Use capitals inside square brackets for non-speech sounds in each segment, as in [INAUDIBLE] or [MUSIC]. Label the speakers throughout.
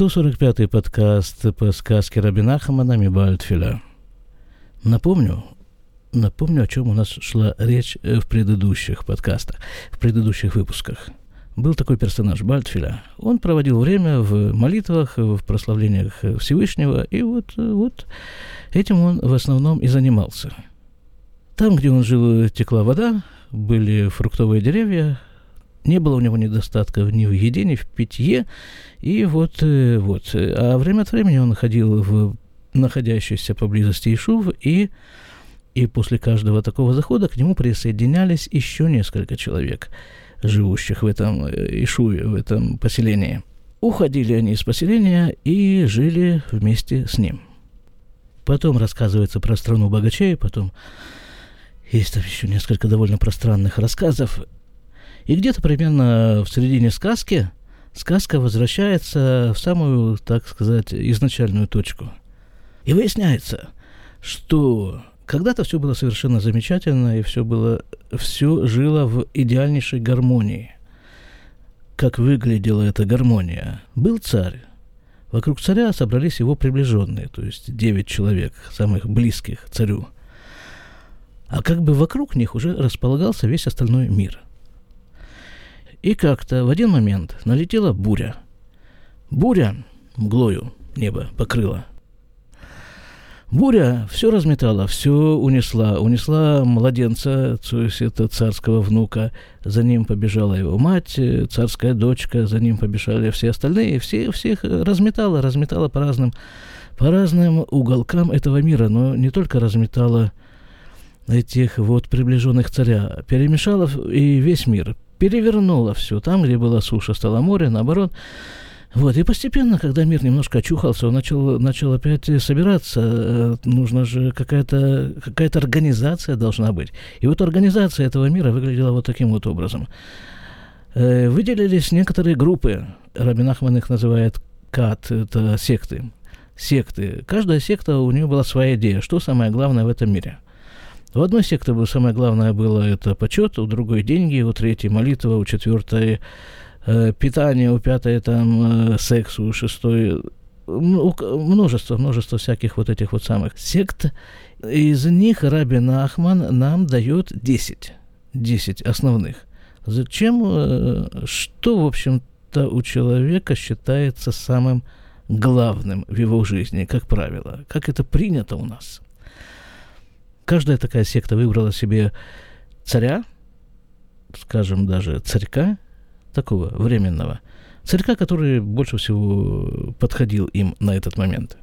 Speaker 1: 145-й подкаст по сказке Рабина Хамана Мибальтфиля. Напомню, напомню, о чем у нас шла речь в предыдущих подкастах, в предыдущих выпусках. Был такой персонаж Бальтфиля. Он проводил время в молитвах, в прославлениях Всевышнего, и вот, вот этим он в основном и занимался. Там, где он жил, текла вода, были фруктовые деревья, не было у него недостатков ни в еде, ни в питье. И вот, э, вот. А время от времени он ходил в находящийся поблизости Ишув, и, и после каждого такого захода к нему присоединялись еще несколько человек, живущих в этом э, Ишуве, в этом поселении. Уходили они из поселения и жили вместе с ним. Потом рассказывается про страну богачей, потом есть там еще несколько довольно пространных рассказов. И где-то примерно в середине сказки сказка возвращается в самую, так сказать, изначальную точку. И выясняется, что когда-то все было совершенно замечательно, и все было, все жило в идеальнейшей гармонии. Как выглядела эта гармония? Был царь. Вокруг царя собрались его приближенные, то есть девять человек, самых близких царю. А как бы вокруг них уже располагался весь остальной мир – и как-то в один момент налетела буря. Буря мглою небо покрыла. Буря все разметала, все унесла. Унесла младенца, это царского внука. За ним побежала его мать, царская дочка, за ним побежали все остальные. Все, всех разметала, разметала по разным, по разным уголкам этого мира. Но не только разметала этих вот приближенных царя, перемешала и весь мир перевернуло все. Там, где была суша, стало море, наоборот. Вот, и постепенно, когда мир немножко очухался, он начал, начал опять собираться. Э, нужно же какая-то какая организация должна быть. И вот организация этого мира выглядела вот таким вот образом. Э, выделились некоторые группы. Рабин Ахман их называет КАТ, это секты. Секты. Каждая секта, у нее была своя идея, что самое главное в этом мире – у одной секты было самое главное было это почет, у другой деньги, у третьей молитва, у четвертой э, питание, у пятой там э, секс, у шестой множество, множество всяких вот этих вот самых сект. Из них Рабин Ахман нам дает 10, 10 основных. Зачем, э, что, в общем-то, у человека считается самым главным в его жизни, как правило, как это принято у нас – каждая такая секта выбрала себе царя, скажем, даже царька, такого временного, царька, который больше всего подходил им на этот момент.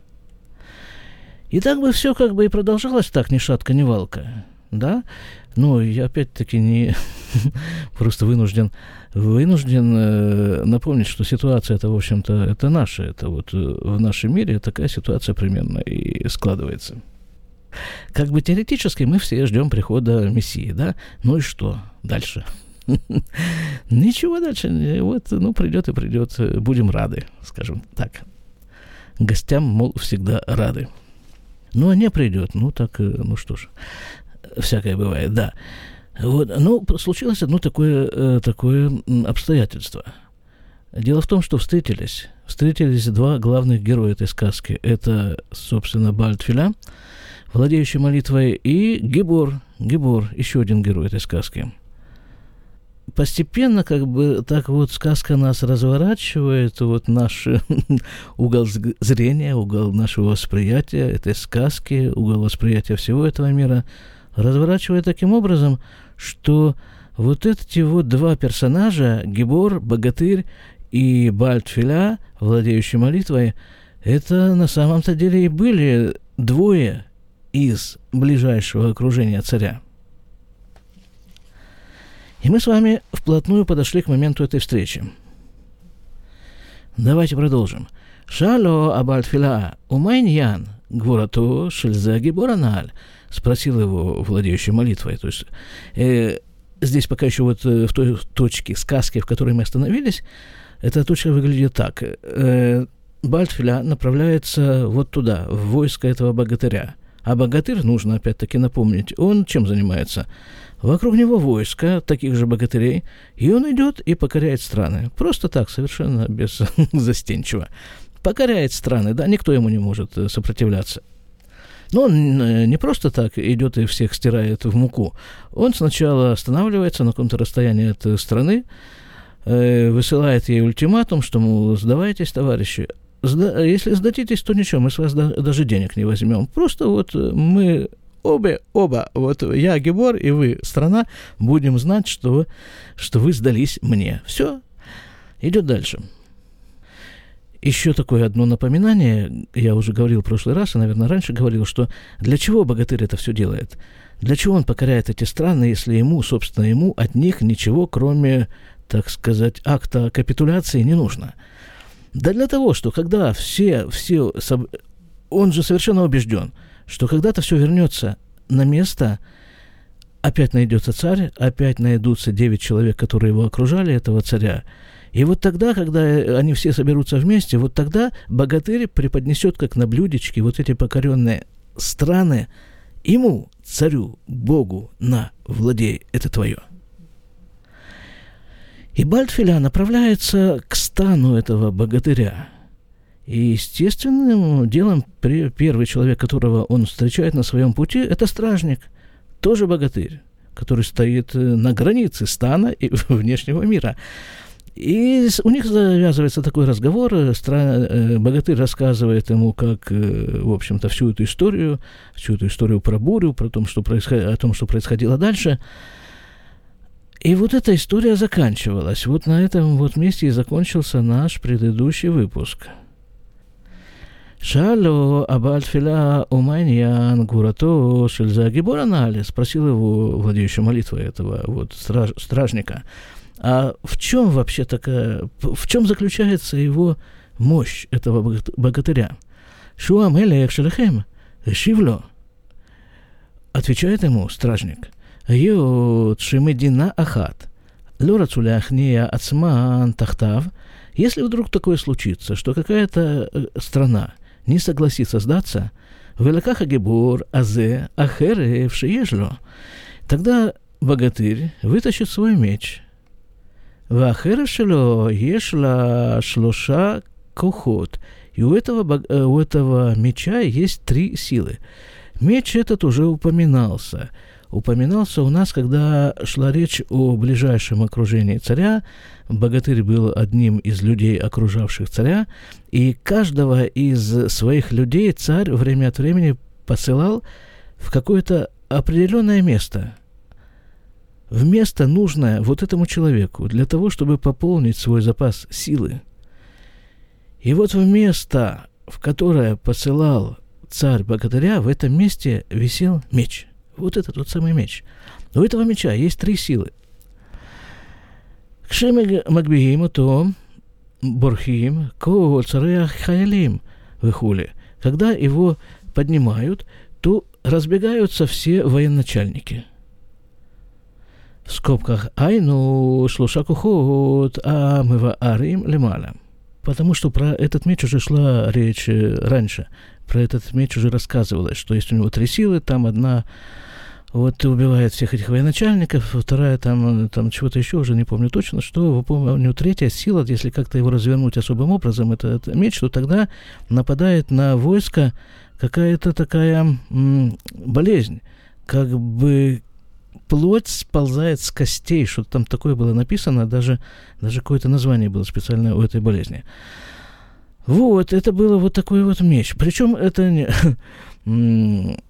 Speaker 1: И так бы все как бы и продолжалось так, ни шатка, ни валка, да? Но я опять-таки не [LAUGHS] просто вынужден, вынужден э, напомнить, что ситуация это, в общем-то, это наша, это вот э, в нашем мире такая ситуация примерно и складывается. Как бы теоретически мы все ждем прихода Мессии, да? Ну и что дальше? [LAUGHS] Ничего дальше. Вот, ну, придет и придет. Будем рады, скажем так. Гостям, мол, всегда рады. Ну, а не придет. Ну, так, э, ну что ж, всякое бывает, да. Вот, ну, случилось одно такое, э, такое обстоятельство. Дело в том, что встретились, встретились два главных героя этой сказки. Это, собственно, Бальтфиля, владеющий молитвой, и Гебор, Гебор, еще один герой этой сказки. Постепенно, как бы, так вот сказка нас разворачивает, вот наш [LAUGHS] угол зрения, угол нашего восприятия этой сказки, угол восприятия всего этого мира разворачивает таким образом, что вот эти вот два персонажа, Гебор, богатырь и Бальтфиля, владеющий молитвой, это на самом-то деле и были двое из ближайшего окружения царя. И мы с вами вплотную подошли к моменту этой встречи. Давайте продолжим. Шало Абальтфила Умайньян Гворато Шельзаги Бораналь спросил его владеющий молитвой. То есть э, здесь пока еще вот э, в той точке сказки, в которой мы остановились, эта точка выглядит так. Э, Бальтфиля направляется вот туда, в войско этого богатыря – а богатырь, нужно опять-таки напомнить, он чем занимается? Вокруг него войско таких же богатырей, и он идет и покоряет страны. Просто так, совершенно без [LAUGHS] застенчиво. покоряет страны, да, никто ему не может э, сопротивляться. Но он э, не просто так идет и всех стирает в муку. Он сначала останавливается на каком-то расстоянии от э, страны, высылает ей ультиматум, что, мол, сдавайтесь, товарищи. Сда- если сдадитесь, то ничего, мы с вас да- даже денег не возьмем. Просто вот мы обе, оба, вот я Гебор и вы, страна, будем знать, что, что вы сдались мне. Все, идет дальше. Еще такое одно напоминание, я уже говорил в прошлый раз, и, наверное, раньше говорил, что для чего богатырь это все делает? Для чего он покоряет эти страны, если ему, собственно, ему от них ничего, кроме, так сказать, акта капитуляции не нужно? Да для того, что когда все, все, он же совершенно убежден, что когда-то все вернется на место, опять найдется царь, опять найдутся девять человек, которые его окружали, этого царя, и вот тогда, когда они все соберутся вместе, вот тогда богатырь преподнесет как на блюдечке вот эти покоренные страны ему, царю, Богу, на, владей, это твое. И Бальтфиля направляется к стану этого богатыря. И естественным делом первый человек, которого он встречает на своем пути, это стражник, тоже богатырь, который стоит на границе стана и [LAUGHS] внешнего мира. И у них завязывается такой разговор. Э, богатырь рассказывает ему, как, э, в общем-то, всю эту историю, всю эту историю про бурю, про том, что происход... о том, что происходило дальше. И вот эта история заканчивалась. Вот на этом вот месте и закончился наш предыдущий выпуск. Шалу Абаль Тфила Умайньян Гурато Шельза Гибора спросил его владеющий молитвой этого вот страж, стражника – а в чем вообще такая, в чем заключается его мощь этого богатыря? Шуам Элех Шелехем, Шивло. Отвечает ему стражник. Йот Шимедина Ахат. Лорацуляхния Ацман Тахтав. Если вдруг такое случится, что какая-то э, страна не согласится сдаться, Велакаха Гебор, Азе, Ахере, Вшиежло, тогда богатырь вытащит свой меч – והחרב שלו יש לה שלושה כוחות. И у этого, у этого меча есть три силы. Меч этот уже упоминался. Упоминался у нас, когда шла речь о ближайшем окружении царя. Богатырь был одним из людей, окружавших царя, и каждого из своих людей царь время от времени посылал в какое-то определенное место – в место нужное вот этому человеку для того, чтобы пополнить свой запас силы. И вот в место, в которое посылал царь богатыря, в этом месте висел меч. Вот этот вот самый меч. У этого меча есть три силы. Кшемагбиим то борхим ко цареях хаялим выхули. Когда его поднимают, то разбегаются все военачальники – в скобках «Айну шлуша кухот, а мыва арим лемаля». Потому что про этот меч уже шла речь э, раньше. Про этот меч уже рассказывалось, что есть у него три силы, там одна вот убивает всех этих военачальников, вторая там, там чего-то еще, уже не помню точно, что, помню, третья сила, если как-то его развернуть особым образом, этот меч, то тогда нападает на войско какая-то такая м, болезнь, как бы плоть сползает с костей, что-то там такое было написано, даже, даже какое-то название было специально у этой болезни. Вот, это было вот такой вот меч. Причем это не... [LAUGHS]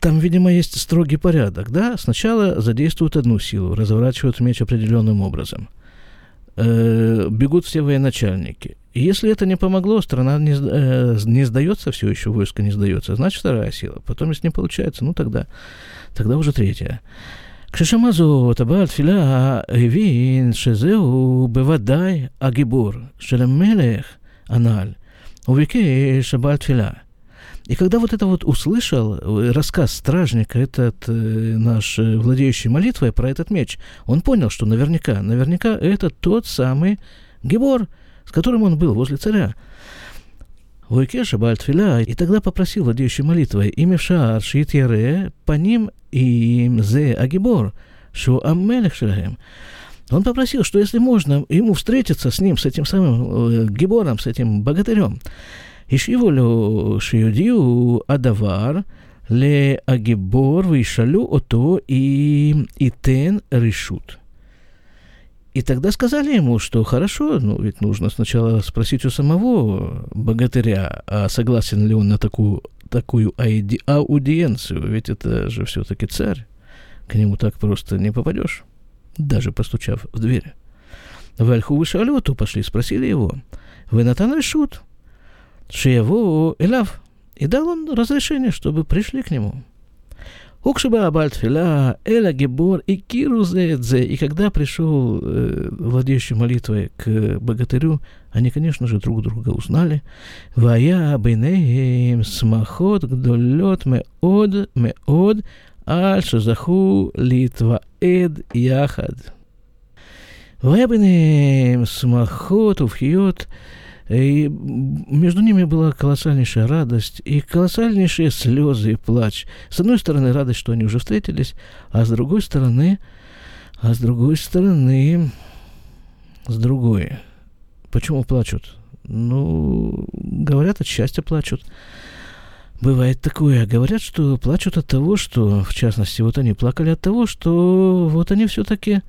Speaker 1: Там, видимо, есть строгий порядок, да? Сначала задействуют одну силу, разворачивают меч определенным образом. Э, бегут все военачальники. И если это не помогло, страна не, э, не сдается все еще, войско не сдается, значит, вторая сила. Потом, если не получается, ну тогда тогда уже третья. כששמע זאת, הבעל תפילה הבין שזהו בוודאי הגיבור של המלך הנ"ל, וביקש הבעל תפילה. и когда вот это вот услышал, рассказ стражника, этот э, наш э, владеющий молитвой про этот меч, он понял, что наверняка, наверняка это тот самый Гебор, с которым он был возле царя. Войкеша Бальтфиля, и тогда попросил владеющий молитвой имя Шаар Шит Яре, по ним и Зе Агибор, Шу Аммелех. Он попросил, что если можно ему встретиться с ним, с этим самым э, Гибором, с этим богатырем, השיבו לו שיודיעו הדבר להגיבור וישאלו אותו אם ייתן רשות. И тогда сказали ему, что хорошо, ну ведь нужно сначала спросить у самого богатыря, а согласен ли он на такую, такую ауди- аудиенцию, ведь это же все-таки царь. К нему так просто не попадешь, даже постучав в дверь. В Альху Вышалюту пошли, спросили его, вы Натан решут, Шияву Элав. И дал он разрешение, чтобы пришли к нему. Укшиба Абальтфила, Эла Гебор и Кирузедзе. И когда пришел э, владеющий молитвой к богатырю, они, конечно же, друг друга узнали. Вая бинеем смахот гдолет меод меод аль шазаху литва эд яхад. Вая бинеем смахот увхиот и между ними была колоссальнейшая радость и колоссальнейшие слезы и плач. С одной стороны, радость, что они уже встретились, а с другой стороны, а с другой стороны, с другой. Почему плачут? Ну, говорят, от счастья плачут. Бывает такое. Говорят, что плачут от того, что, в частности, вот они плакали от того, что вот они все-таки,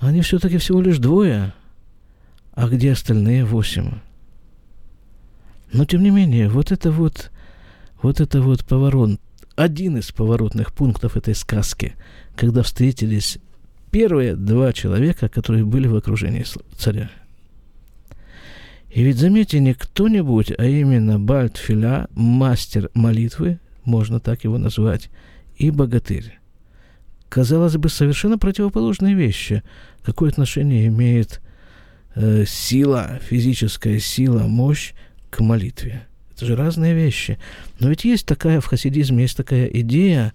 Speaker 1: они все-таки всего лишь двое – а где остальные восемь? Но, тем не менее, вот это вот, вот это вот поворот, один из поворотных пунктов этой сказки, когда встретились первые два человека, которые были в окружении царя. И ведь заметьте, не кто-нибудь, а именно Бальтфиля, мастер молитвы, можно так его назвать, и богатырь. Казалось бы, совершенно противоположные вещи. Какое отношение имеет э, сила, физическая сила, мощь к молитве. Это же разные вещи. Но ведь есть такая в хасидизме, есть такая идея,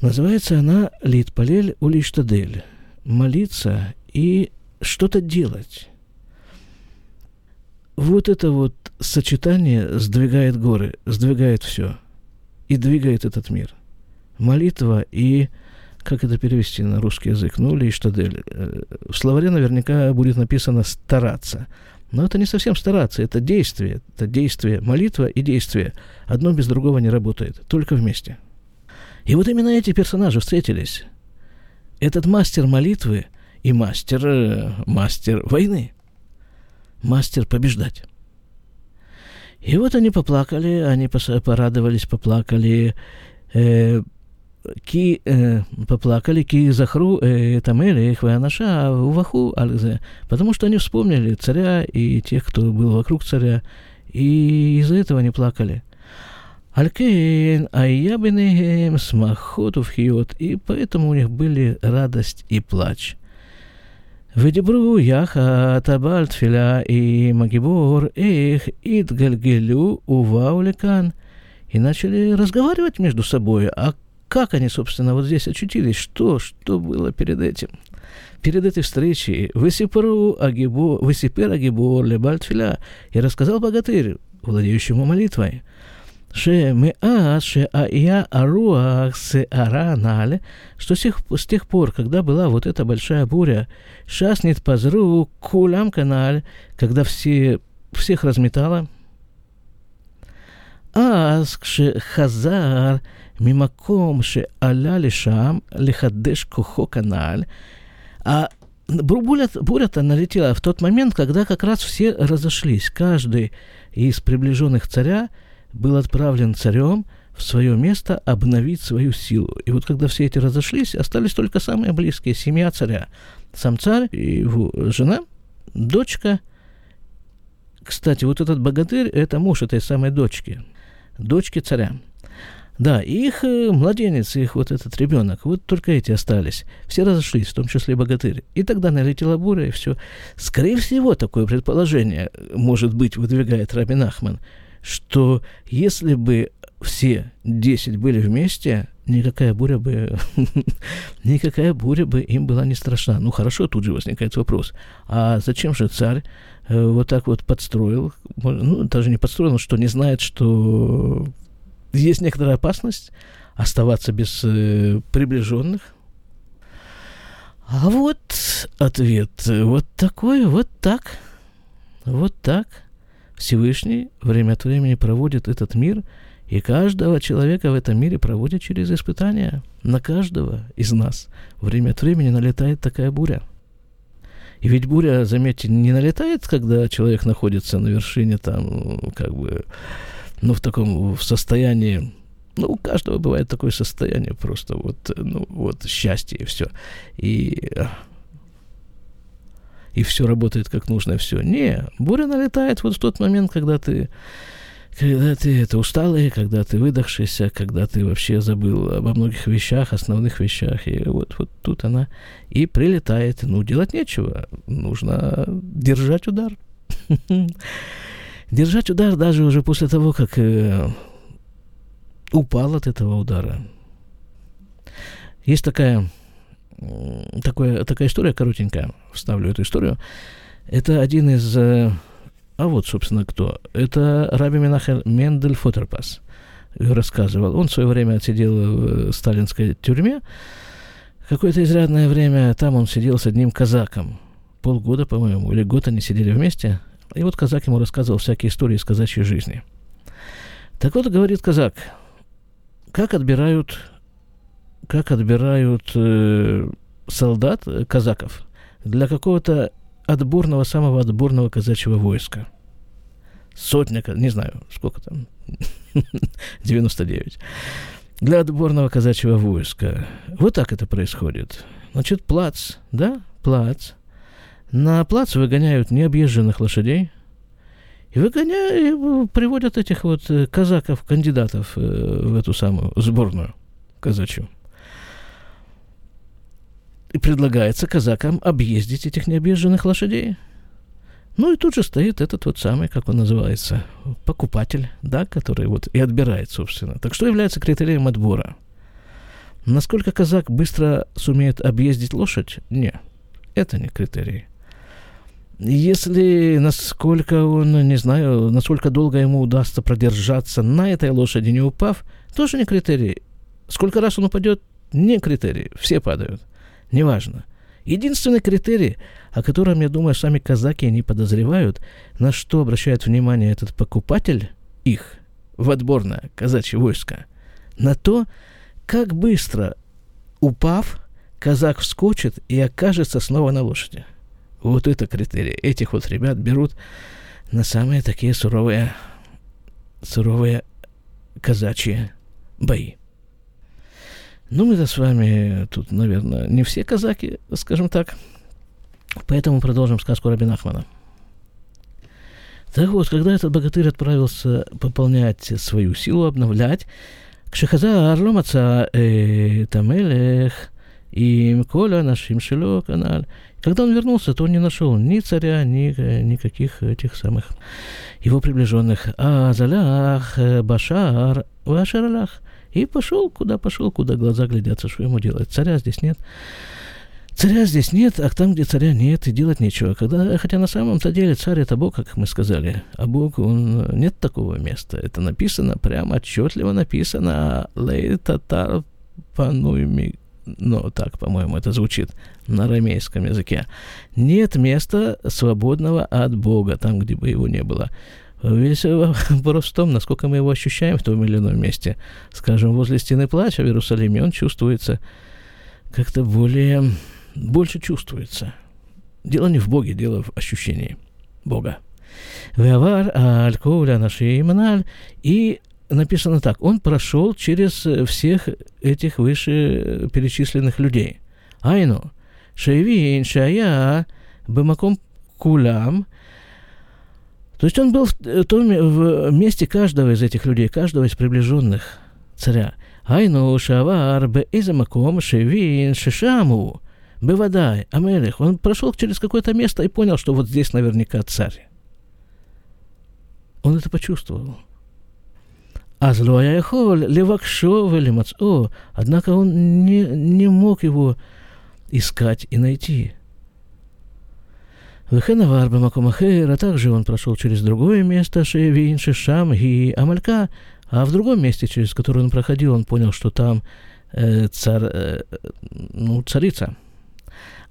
Speaker 1: называется она литпалель улиштадель. Молиться и что-то делать. Вот это вот сочетание сдвигает горы, сдвигает все и двигает этот мир. Молитва и как это перевести на русский язык? Ну, ли штадель. Э, в словаре наверняка будет написано «стараться». Но это не совсем стараться, это действие. Это действие, молитва и действие. Одно без другого не работает, только вместе. И вот именно эти персонажи встретились. Этот мастер молитвы и мастер, э, мастер войны. Мастер побеждать. И вот они поплакали, они порадовались, поплакали, э, כי поплакали, ки захру тамелих ванаша уваху альзе, потому что они вспомнили царя и тех, кто был вокруг царя, и из-за этого они плакали. Алькейн, а я бенехем смахот вхиот, и поэтому у них были радость и плач. ודיברו יחד הבעל תפילה עם הגיבור איך התגלגלו ובאו לכאן. И начали разговаривать между собой, а как они, собственно, вот здесь очутились? Что, что было перед этим? Перед этой встречей Весипару Агибо, Весипер Агибор Лебальтфиля и рассказал богатырю, владеющему молитвой, Ше мы а, ше а я аруах се ара нале, что с тех, с тех пор, когда была вот эта большая буря, шаснет позру кулям каналь, когда все, всех разметала, אז כשחזר ממקום שעלה לשם לחדש כוחו כנ"ל, а буря-то налетела в тот момент, когда как раз все разошлись. Каждый из приближенных царя был отправлен царем в свое место обновить свою силу. И вот когда все эти разошлись, остались только самые близкие, семья царя. Сам царь и его жена, дочка. Кстати, вот этот богатырь – это муж этой самой дочки, дочки царя. Да, их э, младенец, их вот этот ребенок, вот только эти остались. Все разошлись, в том числе богатырь. И тогда налетела буря, и все. Скорее всего, такое предположение, может быть, выдвигает Рабин Ахман, что если бы все десять были вместе, никакая буря бы, [LAUGHS] никакая буря бы им была не страшна. Ну хорошо, тут же возникает вопрос, а зачем же царь э, вот так вот подстроил, ну даже не подстроил, что не знает, что есть некоторая опасность оставаться без э, приближенных. А вот ответ вот такой, вот так, вот так. Всевышний время от времени проводит этот мир, и каждого человека в этом мире проводит через испытания. На каждого из нас время от времени налетает такая буря. И ведь буря, заметьте, не налетает, когда человек находится на вершине там, как бы, ну, в таком в состоянии ну, у каждого бывает такое состояние просто вот, ну, вот счастье и все. И, и все работает как нужно, все. Не, буря налетает вот в тот момент, когда ты когда ты это усталый, когда ты выдохшийся, когда ты вообще забыл обо многих вещах, основных вещах, и вот, вот тут она и прилетает. Ну, делать нечего, нужно держать удар. [LAUGHS] Держать удар даже уже после того, как э, упал от этого удара. Есть такая, такая, такая история коротенькая, вставлю эту историю. Это один из... Э, а вот, собственно, кто? Это Раби Менахель Мендель Фотерпас рассказывал. Он в свое время отсидел в сталинской тюрьме. Какое-то изрядное время там он сидел с одним казаком. Полгода, по-моему, или год они сидели вместе. И вот казак ему рассказывал всякие истории из казачьей жизни. Так вот, говорит казак, как отбирают, как отбирают э, солдат, э, казаков, для какого-то отборного, самого отборного казачьего войска. Сотня, не знаю, сколько там, [LAUGHS] 99. Для отборного казачьего войска. Вот так это происходит. Значит, плац, да, плац. На плац выгоняют необъезженных лошадей, и выгоняют, приводят этих вот э, казаков, кандидатов э, в эту самую сборную казачью. И предлагается казакам объездить этих необъезженных лошадей. Ну и тут же стоит этот вот самый, как он называется, покупатель, да, который вот и отбирает, собственно. Так что является критерием отбора? Насколько казак быстро сумеет объездить лошадь? Не, это не критерий. Если насколько он, не знаю, насколько долго ему удастся продержаться на этой лошади, не упав, тоже не критерий. Сколько раз он упадет, не критерий. Все падают. Неважно. Единственный критерий, о котором, я думаю, сами казаки не подозревают, на что обращает внимание этот покупатель их в отборное казачье войско, на то, как быстро, упав, казак вскочит и окажется снова на лошади. Вот это критерий. Этих вот ребят берут на самые такие суровые, суровые казачьи бои. Ну, мы-то с вами тут, наверное, не все казаки, скажем так. Поэтому продолжим сказку Рабин Ахмана. Так вот, когда этот богатырь отправился пополнять свою силу, обновлять, Кшихаза Арломаца э, Тамелех и Коля нашим шило канал. Когда он вернулся, то он не нашел ни царя, ни никаких этих самых его приближенных. А Залях, Башар, Вашаралах. И пошел, куда пошел, куда глаза глядятся, что ему делать. Царя здесь нет. Царя здесь нет, а там, где царя нет, и делать нечего. Когда, хотя на самом-то деле царь это Бог, как мы сказали. А Бог, он нет такого места. Это написано, прямо отчетливо написано. Лей татар пануйми ну, так, по-моему, это звучит на арамейском языке, нет места свободного от Бога, там, где бы его не было. Весь [LAUGHS] вопрос в том, насколько мы его ощущаем в том или ином месте. Скажем, возле стены плача в Иерусалиме он чувствуется как-то более, больше чувствуется. Дело не в Боге, дело в ощущении Бога. Веавар аль-Коуля наши и написано так, он прошел через э, всех этих выше перечисленных людей. Айну, Шейвин, Шая, Бамаком Кулям. То есть он был в, э, том, э, в э, месте каждого из этих людей, каждого из приближенных царя. Айну шавар бе изамаком шевин шишаму бывадай амелих. Он прошел через какое-то место и понял, что вот здесь наверняка царь. Он это почувствовал. А злоя. Однако он не, не мог его искать и найти – Вехенавар Бамакомахер, а также он прошел через другое место, Шевин, Шишам и Амалька, а в другом месте, через которое он проходил, он понял, что там э, цар, э, ну, царица.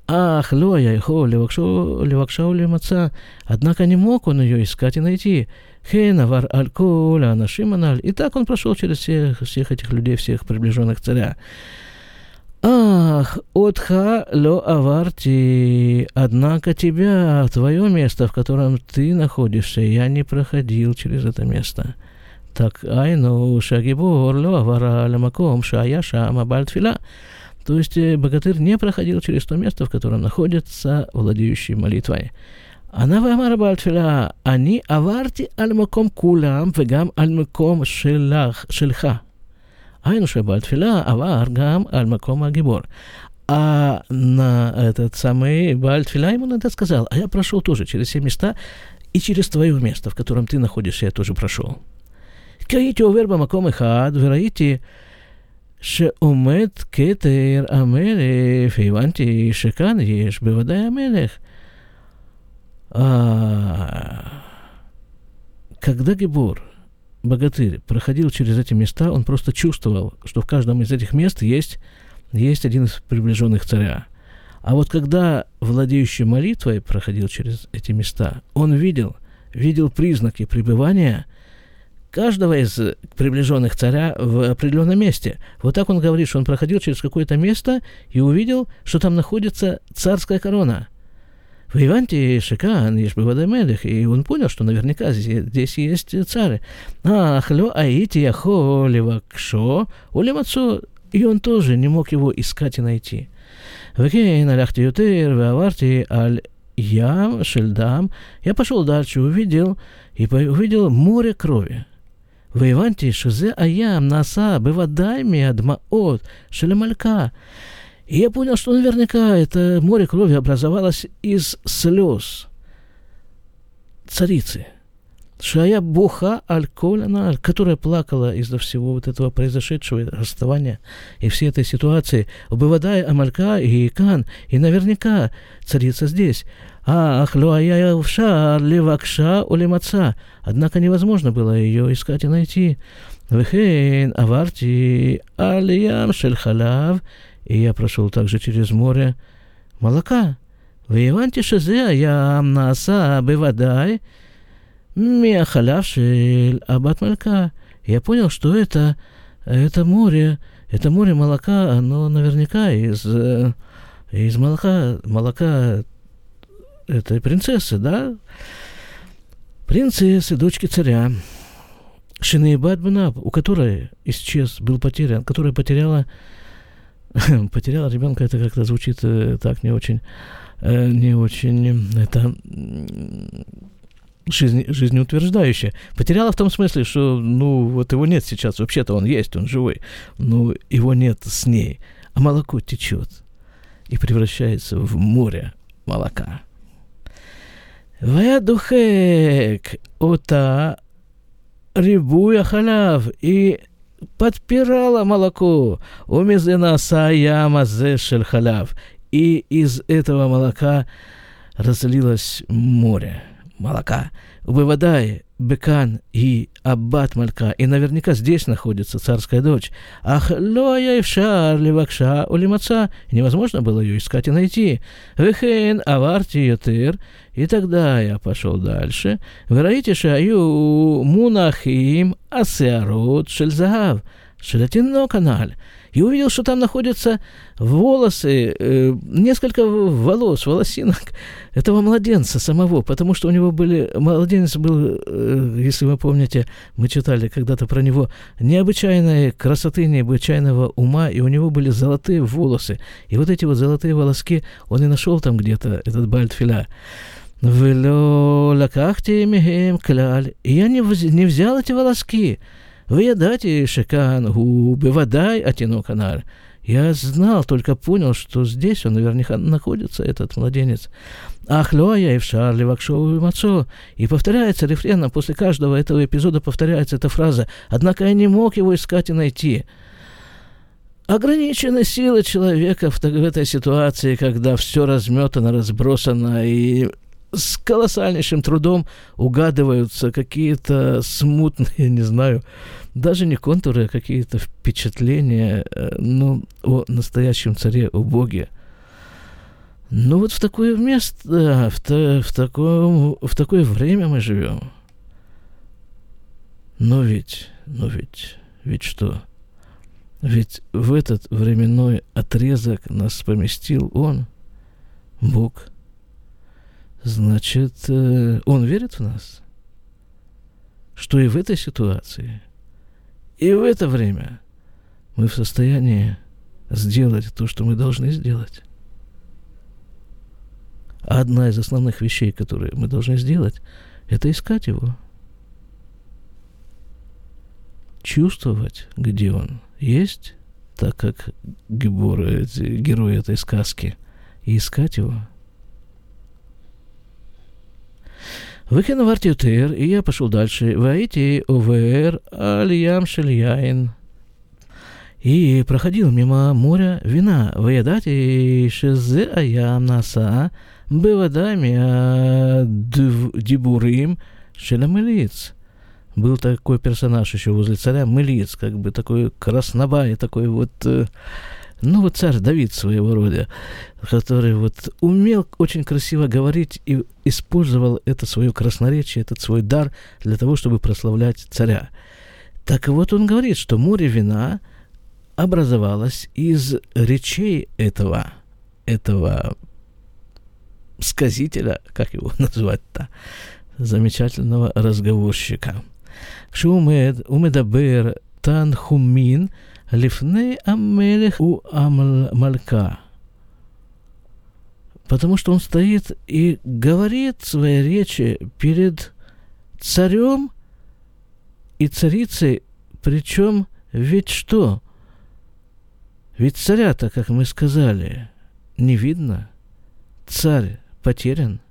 Speaker 1: Ах, Лоя, Ихо, Левакшау Лемаца. Однако не мог он ее искать и найти. Хейнавар Альколя, Анашиманаль. И так он прошел через всех, всех этих людей, всех приближенных царя. Ах, отха ло аварти, однако тебя, твое место, в котором ты находишься, я не проходил через это место. Так, айну шагибор ло авара ламаком шая шама бальтфила. То есть э, богатырь не проходил через то место, в котором находится владеющий молитвой. Она ואמר בלתפילה, אני עברתי על מקום כולם וגם על מקום שלך, שלך. היינו שבתפילה עבר גם על מקום הגיבור. А на этот самый Бальтфиля ему надо сказал, а я прошел тоже через все места и через твое место, в котором ты находишься, я тоже прошел. כי עובר במקום אחד וראיתי שעומד כתר המלך, הבנתי שכאן יש בוודאי המלך. А, когда Гебор богатырь проходил через эти места, он просто чувствовал, что в каждом из этих мест есть, есть один из приближенных царя. А вот когда владеющий молитвой проходил через эти места, он видел, видел признаки пребывания каждого из приближенных царя в определенном месте. Вот так он говорит, что он проходил через какое-то место и увидел, что там находится царская корона – в Иванте Шикан, Ешбивада Мелех, и он понял, что наверняка здесь, есть цары. Ах, лё аити яхо левакшо, улемацо, и он тоже не мог его искать и найти. Векейн аляхти ютер, веаварти аль ям, шельдам. Я пошел дальше, увидел, и увидел море крови. В Воеванти шузе аям наса бывадайми адмаот шелемалька. И я понял, что наверняка это море крови образовалось из слез царицы. Шая Буха Аль-Коляна, которая плакала из-за всего вот этого произошедшего расставания и всей этой ситуации, убывадай Амалька и Икан, и наверняка царица здесь. Ах, Луая Увшар, Левакша, Улемаца. Однако невозможно было ее искать и найти. Вехейн, Аварти, Алиям, Шельхалав, и я прошел также через море молока. В Иванте Шизеа я амнаса бывадай, миахалявший абат малька. Я понял, что это, это море, это море молока, оно наверняка из, э, из молока, молока этой принцессы, да? Принцессы, дочки царя. Шинейбад Бенаб, у которой исчез, был потерян, которая потеряла [LAUGHS] потерял ребенка, это как-то звучит э, так не очень, э, не очень, это жизнь, жизнеутверждающе. Потеряла в том смысле, что, ну, вот его нет сейчас, вообще-то он есть, он живой, но его нет с ней, а молоко течет и превращается в море молока. Ваядухек ота рибуя халав и подпирала молоко. Умезена саяма зешель халяв. И из этого молока разлилось море молока. Выводай Бекан и Аббат Малька, и наверняка здесь находится царская дочь. Ах, лоя и вшар, левакша, улимаца, невозможно было ее искать и найти. Вехен, аварти, ютыр, и тогда я пошел дальше. Вероите шаю мунахим асеарот шельзагав, шелятино каналь и увидел, что там находятся волосы, э, несколько волос, волосинок этого младенца самого, потому что у него были... Младенец был, э, если вы помните, мы читали когда-то про него, необычайной красоты, необычайного ума, и у него были золотые волосы. И вот эти вот золотые волоски он и нашел там где-то, этот Бальтфиля. «Вело лакахте мигем кляль». И я не, не взял эти волоски, Выедати шекан гу бывадай атиноканар. Я знал, только понял, что здесь он наверняка находится, этот младенец. Ах, лоя и в шарле вакшову и мацо. И повторяется рефреном, после каждого этого эпизода повторяется эта фраза. Однако я не мог его искать и найти. Ограничены силы человека в, в этой ситуации, когда все разметано, разбросано, и с колоссальнейшим трудом угадываются какие-то смутные, [LAUGHS] не знаю, даже не контуры, а какие-то впечатления, э, ну, о настоящем царе, о Боге. Ну вот в такое место, в, та, в, таком, в такое время мы живем. Но ведь, но ведь, ведь что? Ведь в этот временной отрезок нас поместил Он, Бог. Значит, э, Он верит в нас, что и в этой ситуации, и в это время мы в состоянии сделать то, что мы должны сделать. Одна из основных вещей, которые мы должны сделать, это искать его. Чувствовать, где он есть, так как гиборы, герои этой сказки, и искать его. Выкинув артютер, и я пошел дальше. Войти овер алиям шельяин. И проходил мимо моря вина. Выедать и шезе аям наса бывадами дибурим шелямелиц был такой персонаж еще возле царя, Мылиц, как бы такой краснобай, такой вот, э, ну, вот царь Давид своего рода, который вот умел очень красиво говорить и использовал это свое красноречие, этот свой дар для того, чтобы прославлять царя. Так вот он говорит, что море вина образовалось из речей этого, этого сказителя, как его [LAUGHS] назвать-то, замечательного разговорщика. Шумед, умедабер, танхумин – Лифней Амелех у Амалька. Потому что он стоит и говорит свои речи перед царем и царицей, причем ведь что? Ведь царя-то, как мы сказали, не видно. Царь потерян.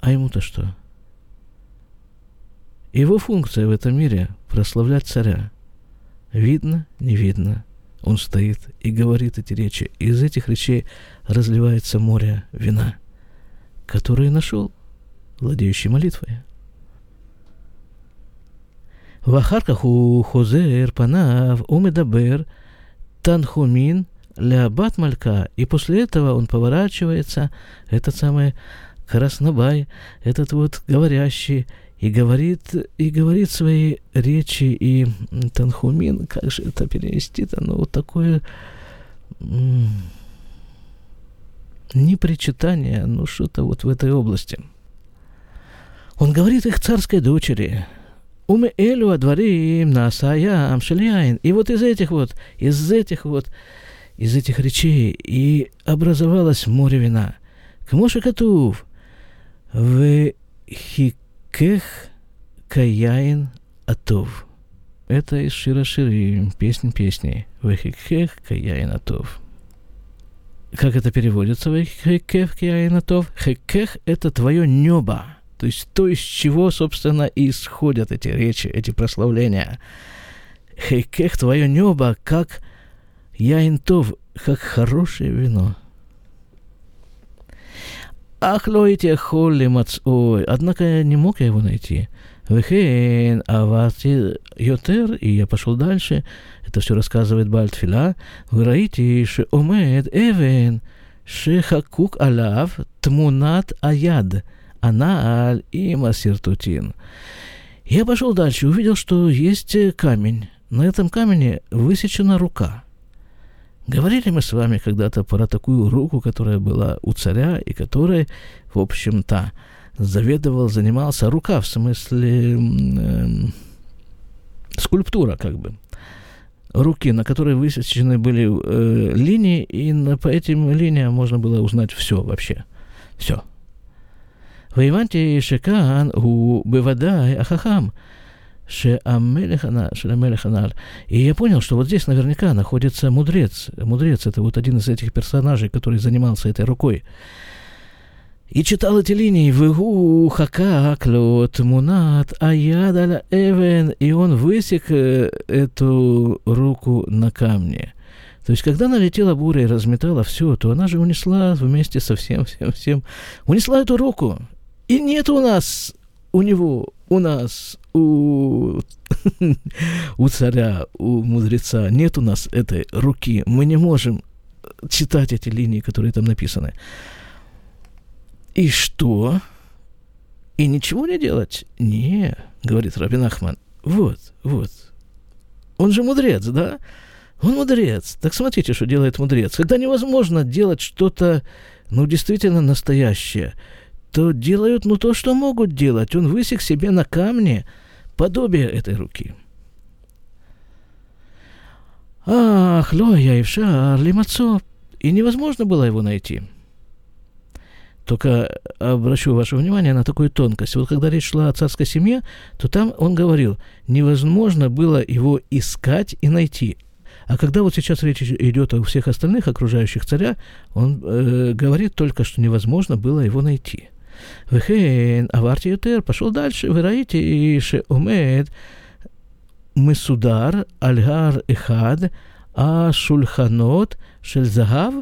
Speaker 1: А ему-то что? Его функция в этом мире – прославлять царя. Видно, не видно. Он стоит и говорит эти речи. И из этих речей разливается море вина, которое нашел, владеющий молитвой. ואחר כך הוא חוזר פניו ומדבר תנחומין להבת מלכה. И после этого он поворачивается, этот самый Краснобай, этот вот говорящий, и говорит, и говорит свои речи, и Танхумин, как же это перевести-то, ну, вот такое не причитание, ну, что-то вот в этой области. Он говорит их царской дочери, Уме элю адварим насая амшельяин. И вот из этих вот, из этих вот, из этих речей и образовалось море вина. К Катув, в хик Кех Каяин Атов. Это из Шира Ширим, песнь песней. Вехикех Каяин Атов. Как это переводится? Вехикех Каяин Атов. Хекех – это твое небо. То есть то, из чего, собственно, и исходят эти речи, эти прославления. Хекех – твое небо, как Яинтов, как хорошее вино – Ах, лоите холли мацой. Однако не мог я его найти. Вехен, авати йотер, и я пошел дальше. Это все рассказывает Бальтфила. Вы раите, омед эвен, ше хакук алав тмунат аяд, анааль и масиртутин. Я пошел дальше, увидел, что есть камень. На этом камне высечена рука – Говорили мы с вами когда-то про такую руку, которая была у царя и которой, в общем-то, заведовал, занимался рука, в смысле э, скульптура, как бы руки, на которой высечены были э, линии, и на, по этим линиям можно было узнать все вообще. Все. Воеванти Шекан у Бевадай Ахахам – Шеамелех Аналь. И я понял, что вот здесь наверняка находится мудрец. Мудрец – это вот один из этих персонажей, который занимался этой рукой. И читал эти линии «Вегу хакаклот мунат аядаля эвен» и он высек э, эту руку на камне. То есть, когда налетела буря и разметала все, то она же унесла вместе со всем, всем, всем, унесла эту руку. И нет у нас, у него, у нас, у, [LAUGHS] у царя, у мудреца нет у нас этой руки. Мы не можем читать эти линии, которые там написаны. И что? И ничего не делать? Не, говорит Рабин Ахман. Вот, вот. Он же мудрец, да? Он мудрец. Так смотрите, что делает мудрец. Когда невозможно делать что-то, ну, действительно настоящее, то делают, ну, то, что могут делать. Он высек себе на камне подобие этой руки. Ах, Лоя и Шар, Лимацо. И невозможно было его найти. Только обращу ваше внимание на такую тонкость. Вот когда речь шла о царской семье, то там он говорил, невозможно было его искать и найти. А когда вот сейчас речь идет о всех остальных окружающих царя, он э, говорит только, что невозможно было его найти. Вехен, аварти ютер, пошел дальше, вы раите, и шеомед, מסודר על הר אחד, השולחנות של זהב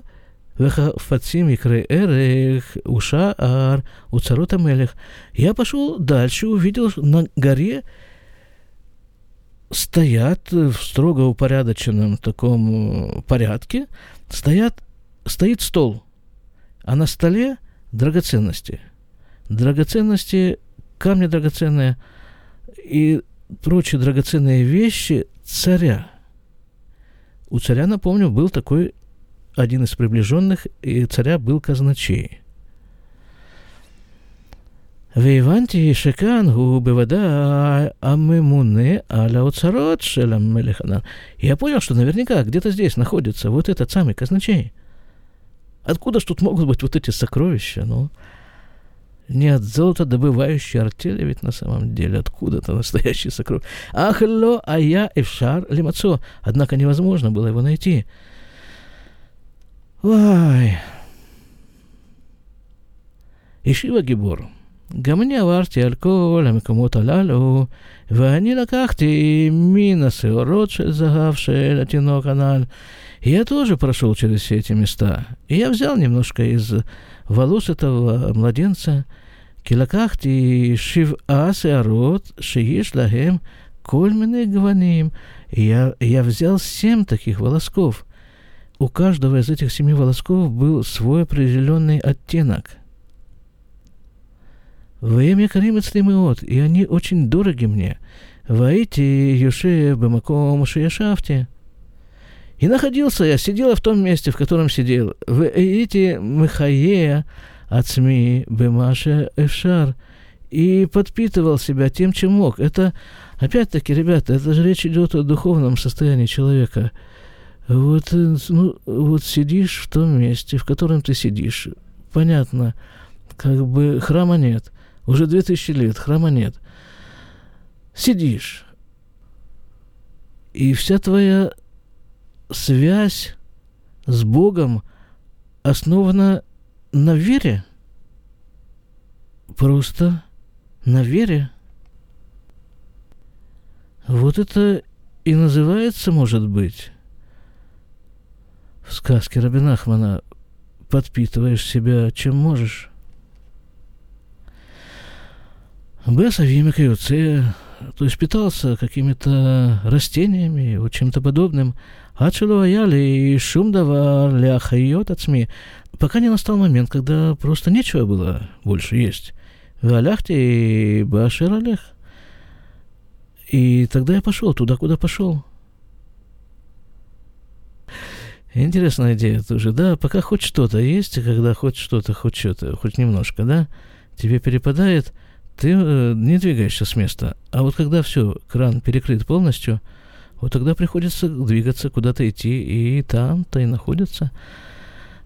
Speaker 1: וחפצים יקרי ערך, ушаар, у царот Амелех. Я пошел дальше, увидел на горе стоят в строго упорядоченном таком порядке, стоят, стоит стол, а на столе драгоценности. Драгоценности, камни драгоценные и прочие драгоценные вещи царя. У царя, напомню, был такой один из приближенных, и царя был казначей. Вейванти шекан губы вода аля уцарот шелам. Я понял, что наверняка где-то здесь находится вот этот самый казначей. Откуда ж тут могут быть вот эти сокровища? Ну, не от золота добывающей артели, ведь на самом деле откуда-то настоящий сокровищ. Ах, ло, а я эфшар лимацо. Однако невозможно было его найти. Ой. Ишива Гибор. גם אני עברתי על כל המקומות הללו, ואני לקחתי מן השעורות של זהב של התינוק הנ"ל. я тоже прошел через все эти места. И я взял немножко из волос этого младенца, килакахти шив'a сеарот, шиеш лахем коль гваним. И я, я взял семь таких волосков. У каждого из этих семи волосков был свой определенный оттенок. Время Карим Ицлимеот, и они очень дороги мне. Ваити Юше Бамаком Шиешафте. И находился я, сидела в том месте, в котором сидел. В эти Михаея от СМИ Бемаша Эфшар. И подпитывал себя тем, чем мог. Это, опять-таки, ребята, это же речь идет о духовном состоянии человека. Вот, ну, вот сидишь в том месте, в котором ты сидишь. Понятно, как бы храма нет. Уже две тысячи лет, храма нет. Сидишь. И вся твоя связь с Богом основана на вере. Просто на вере. Вот это и называется, может быть, в сказке Рабинахмана подпитываешь себя чем можешь. Бесавим и то есть питался какими-то растениями, вот чем-то подобным. Ачелу аяли и шум давар ляхайот от СМИ. Пока не настал момент, когда просто нечего было больше есть. Валяхте и башир алех. И тогда я пошел туда, куда пошел. Интересная идея тоже, да, пока хоть что-то есть, когда хоть что-то, хоть что-то, хоть немножко, да, тебе перепадает – ты э, не двигаешься с места. А вот когда все, кран перекрыт полностью, вот тогда приходится двигаться, куда-то идти, и там-то и находятся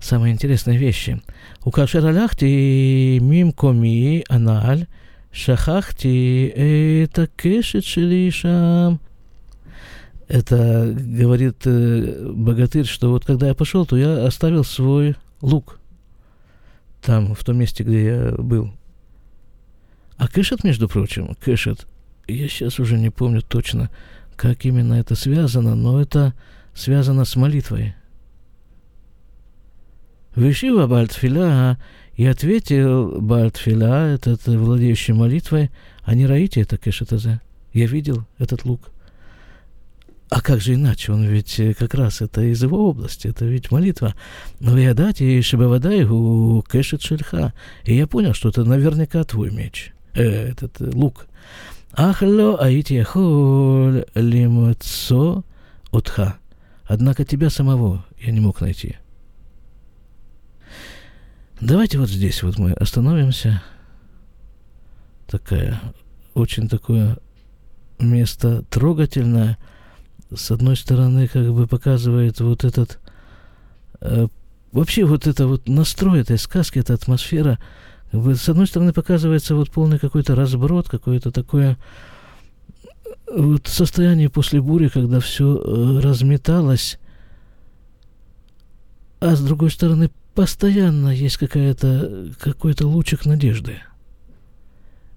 Speaker 1: самые интересные вещи. У кашер мим коми аналь шахахти это кешет шелишам. Это говорит э, богатырь, что вот когда я пошел, то я оставил свой лук там, в том месте, где я был. А кэшет, между прочим, кэшет, я сейчас уже не помню точно, как именно это связано, но это связано с молитвой. Вишива Бальтфиля и ответил Бальтфиля, этот владеющий молитвой, а не раите это кэшетазе. Я видел этот лук. а как же иначе? Он ведь э, как раз это из его области, это ведь молитва. Но я дать и шибавадай у кэшет шельха. И я понял, что это наверняка твой меч, э, этот э, Ахло аити яхоль лимцо отха. Однако тебя самого я не мог найти. Давайте вот здесь вот мы остановимся. Такая, очень такое место трогательное – с одной стороны, как бы показывает вот этот... Э, вообще вот это вот настрой этой сказки, эта атмосфера, с одной стороны, показывается вот полный какой-то разброд, какое-то такое вот состояние после бури, когда все э, разметалось, а с другой стороны, постоянно есть какая-то, какой-то лучик надежды –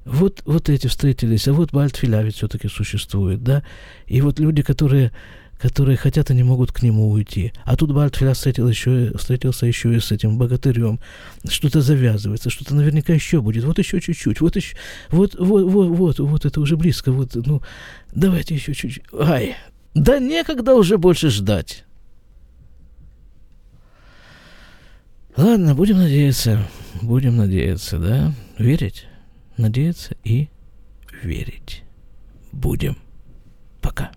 Speaker 1: вот, вот эти встретились, а вот Бальтфиля ведь все-таки существует, да? И вот люди, которые, которые хотят и не могут к нему уйти. А тут Бальтфиля встретил еще, встретился еще и с этим богатырем. Что-то завязывается, что-то наверняка еще будет. Вот еще чуть-чуть, вот еще, вот, вот, вот, вот, вот это уже близко, вот, ну, давайте еще чуть-чуть. Ай, да некогда уже больше ждать. Ладно, будем надеяться, будем надеяться, да? Верить? надеяться и верить. Будем. Пока.